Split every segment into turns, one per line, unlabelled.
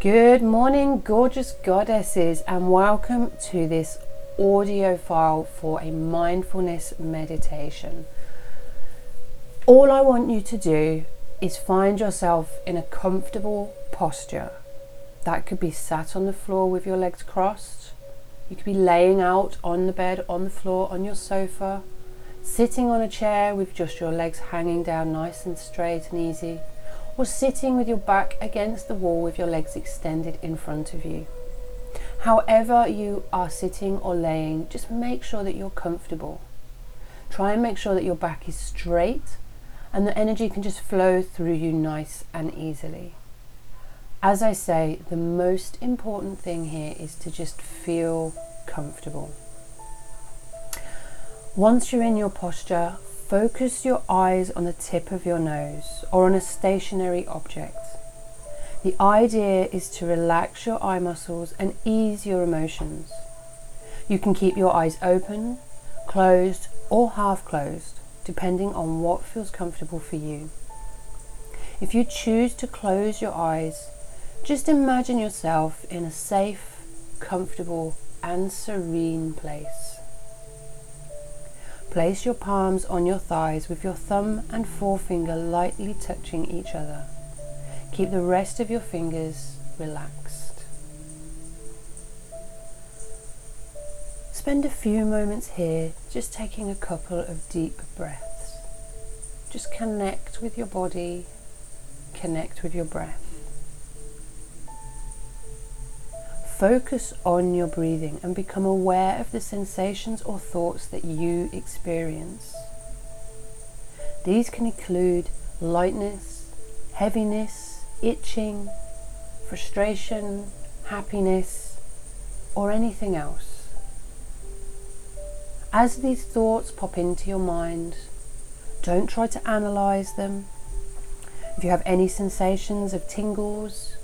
Good morning, gorgeous goddesses, and welcome to this audio file for a mindfulness meditation. All I want you to do is find yourself in a comfortable posture. That could be sat on the floor with your legs crossed. You could be laying out on the bed, on the floor, on your sofa, sitting on a chair with just your legs hanging down nice and straight and easy or sitting with your back against the wall with your legs extended in front of you. However, you are sitting or laying, just make sure that you're comfortable. Try and make sure that your back is straight and the energy can just flow through you nice and easily. As I say, the most important thing here is to just feel comfortable. Once you're in your posture, Focus your eyes on the tip of your nose or on a stationary object. The idea is to relax your eye muscles and ease your emotions. You can keep your eyes open, closed, or half closed, depending on what feels comfortable for you. If you choose to close your eyes, just imagine yourself in a safe, comfortable, and serene place. Place your palms on your thighs with your thumb and forefinger lightly touching each other. Keep the rest of your fingers relaxed. Spend a few moments here just taking a couple of deep breaths. Just connect with your body, connect with your breath. Focus on your breathing and become aware of the sensations or thoughts that you experience. These can include lightness, heaviness, itching, frustration, happiness, or anything else. As these thoughts pop into your mind, don't try to analyze them. If you have any sensations of tingles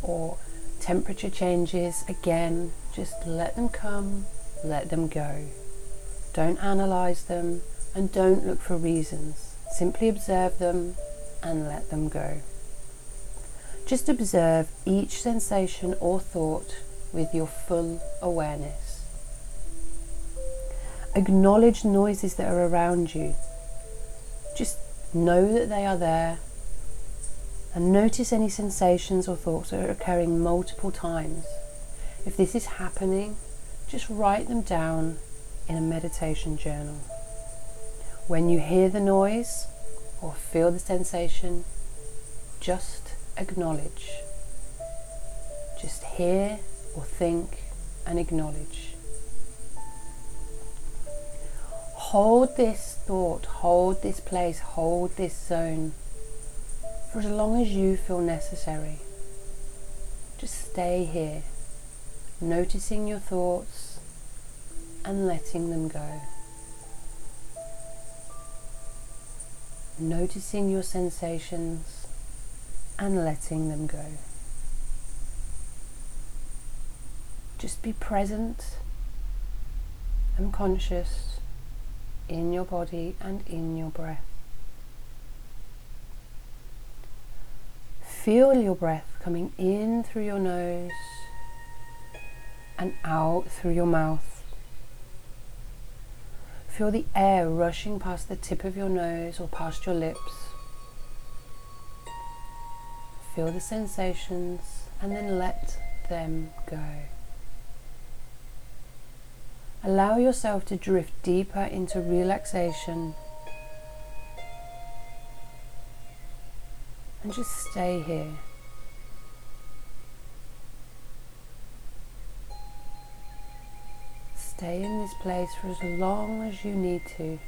or temperature changes, again, just let them come, let them go. Don't analyze them and don't look for reasons. Simply observe them and let them go. Just observe each sensation or thought with your full awareness. Acknowledge noises that are around you. Just know that they are there and notice any sensations or thoughts that are occurring multiple times. If this is happening, just write them down in a meditation journal. When you hear the noise or feel the sensation, just acknowledge. Just hear or think and acknowledge. Hold this thought, hold this place, hold this zone for as long as you feel necessary. Just stay here, noticing your thoughts and letting them go. Noticing your sensations and letting them go. Just be present and conscious in your body and in your breath. Feel your breath coming in through your nose and out through your mouth. Feel the air rushing past the tip of your nose or past your lips. Feel the sensations and then let them go. Allow yourself to drift deeper into relaxation and just stay here. Stay in this place for as long as you need to.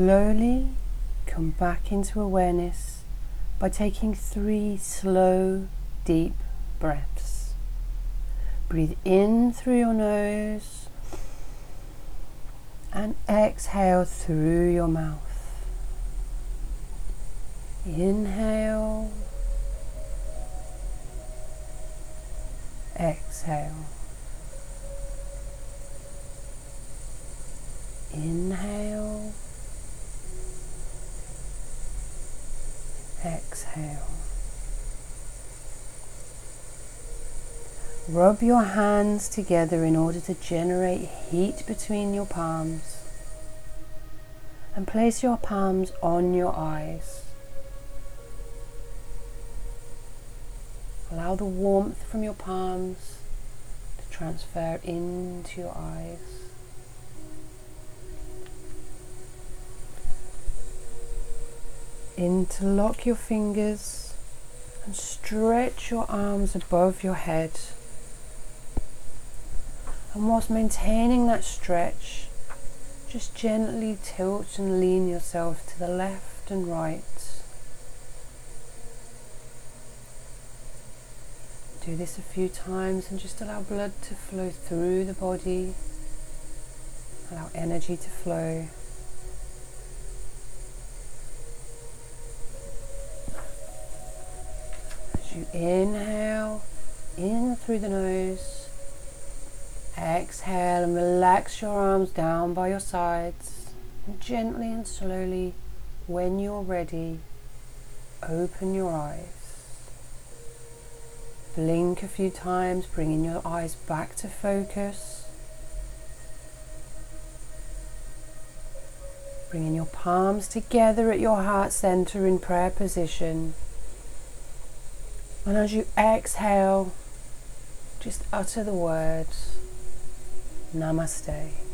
Slowly come back into awareness by taking three slow, deep breaths. Breathe in through your nose and exhale through your mouth. Inhale, exhale. Inhale, exhale. Rub your hands together in order to generate heat between your palms and place your palms on your eyes. Allow the warmth from your palms to transfer into your eyes. Interlock your fingers and stretch your arms above your head. And whilst maintaining that stretch, just gently tilt and lean yourself to the left and right. Do this a few times and just allow blood to flow through the body. Allow energy to flow. You inhale in through the nose, exhale and relax your arms down by your sides. And gently and slowly, when you're ready, open your eyes. Blink a few times, bringing your eyes back to focus. Bringing your palms together at your heart center in prayer position. And as you exhale, just utter the words Namaste.